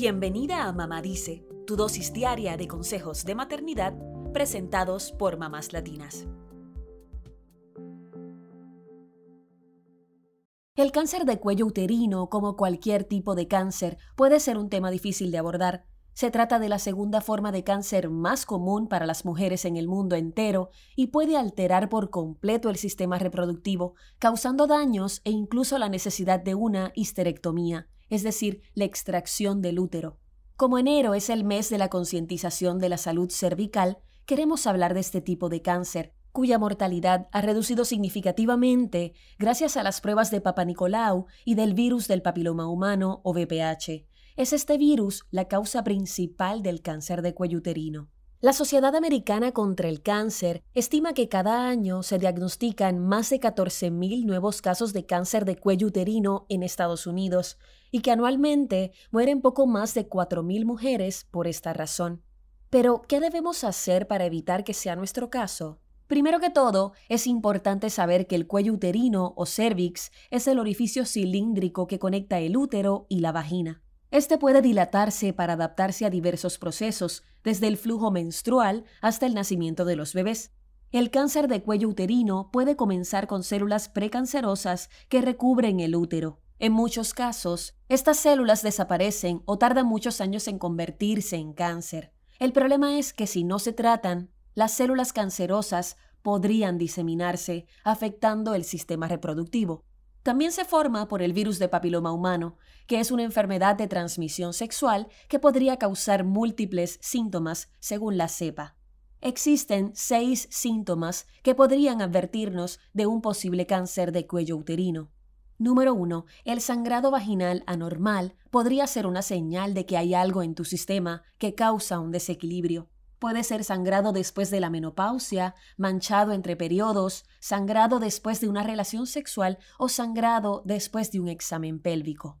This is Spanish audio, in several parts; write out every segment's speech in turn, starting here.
Bienvenida a Mamá Dice, tu dosis diaria de consejos de maternidad presentados por mamás latinas. El cáncer de cuello uterino, como cualquier tipo de cáncer, puede ser un tema difícil de abordar. Se trata de la segunda forma de cáncer más común para las mujeres en el mundo entero y puede alterar por completo el sistema reproductivo, causando daños e incluso la necesidad de una histerectomía es decir, la extracción del útero. Como enero es el mes de la concientización de la salud cervical, queremos hablar de este tipo de cáncer, cuya mortalidad ha reducido significativamente gracias a las pruebas de Papa Nicolau y del virus del papiloma humano o VPH. Es este virus la causa principal del cáncer de cuello uterino. La Sociedad Americana contra el Cáncer estima que cada año se diagnostican más de 14.000 nuevos casos de cáncer de cuello uterino en Estados Unidos y que anualmente mueren poco más de 4.000 mujeres por esta razón. Pero, ¿qué debemos hacer para evitar que sea nuestro caso? Primero que todo, es importante saber que el cuello uterino o cervix es el orificio cilíndrico que conecta el útero y la vagina. Este puede dilatarse para adaptarse a diversos procesos, desde el flujo menstrual hasta el nacimiento de los bebés. El cáncer de cuello uterino puede comenzar con células precancerosas que recubren el útero. En muchos casos, estas células desaparecen o tardan muchos años en convertirse en cáncer. El problema es que si no se tratan, las células cancerosas podrían diseminarse, afectando el sistema reproductivo. También se forma por el virus de papiloma humano, que es una enfermedad de transmisión sexual que podría causar múltiples síntomas según la cepa. Existen seis síntomas que podrían advertirnos de un posible cáncer de cuello uterino. Número 1. El sangrado vaginal anormal podría ser una señal de que hay algo en tu sistema que causa un desequilibrio. Puede ser sangrado después de la menopausia, manchado entre periodos, sangrado después de una relación sexual o sangrado después de un examen pélvico.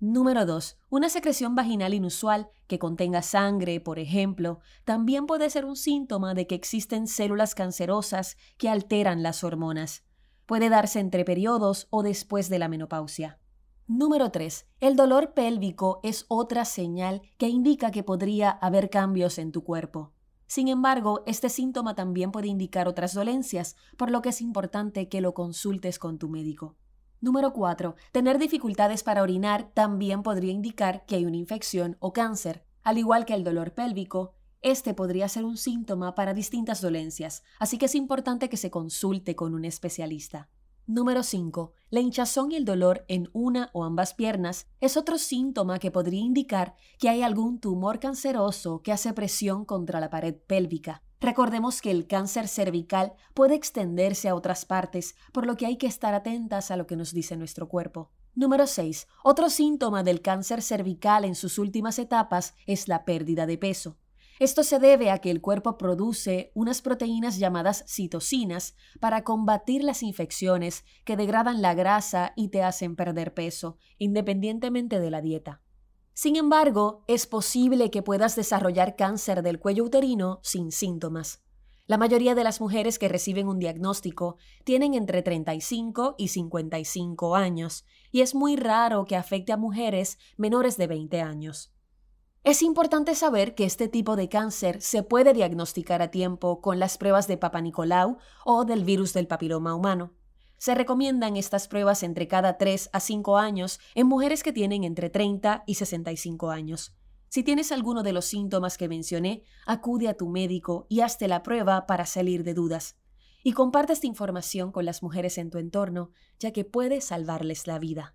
Número 2. Una secreción vaginal inusual que contenga sangre, por ejemplo, también puede ser un síntoma de que existen células cancerosas que alteran las hormonas. Puede darse entre periodos o después de la menopausia. Número 3. El dolor pélvico es otra señal que indica que podría haber cambios en tu cuerpo. Sin embargo, este síntoma también puede indicar otras dolencias, por lo que es importante que lo consultes con tu médico. Número 4. Tener dificultades para orinar también podría indicar que hay una infección o cáncer. Al igual que el dolor pélvico, este podría ser un síntoma para distintas dolencias, así que es importante que se consulte con un especialista. Número 5. La hinchazón y el dolor en una o ambas piernas es otro síntoma que podría indicar que hay algún tumor canceroso que hace presión contra la pared pélvica. Recordemos que el cáncer cervical puede extenderse a otras partes, por lo que hay que estar atentas a lo que nos dice nuestro cuerpo. Número 6. Otro síntoma del cáncer cervical en sus últimas etapas es la pérdida de peso. Esto se debe a que el cuerpo produce unas proteínas llamadas citocinas para combatir las infecciones que degradan la grasa y te hacen perder peso, independientemente de la dieta. Sin embargo, es posible que puedas desarrollar cáncer del cuello uterino sin síntomas. La mayoría de las mujeres que reciben un diagnóstico tienen entre 35 y 55 años, y es muy raro que afecte a mujeres menores de 20 años. Es importante saber que este tipo de cáncer se puede diagnosticar a tiempo con las pruebas de Papa Nicolau o del virus del papiloma humano. Se recomiendan estas pruebas entre cada 3 a 5 años en mujeres que tienen entre 30 y 65 años. Si tienes alguno de los síntomas que mencioné, acude a tu médico y hazte la prueba para salir de dudas. Y comparte esta información con las mujeres en tu entorno, ya que puede salvarles la vida.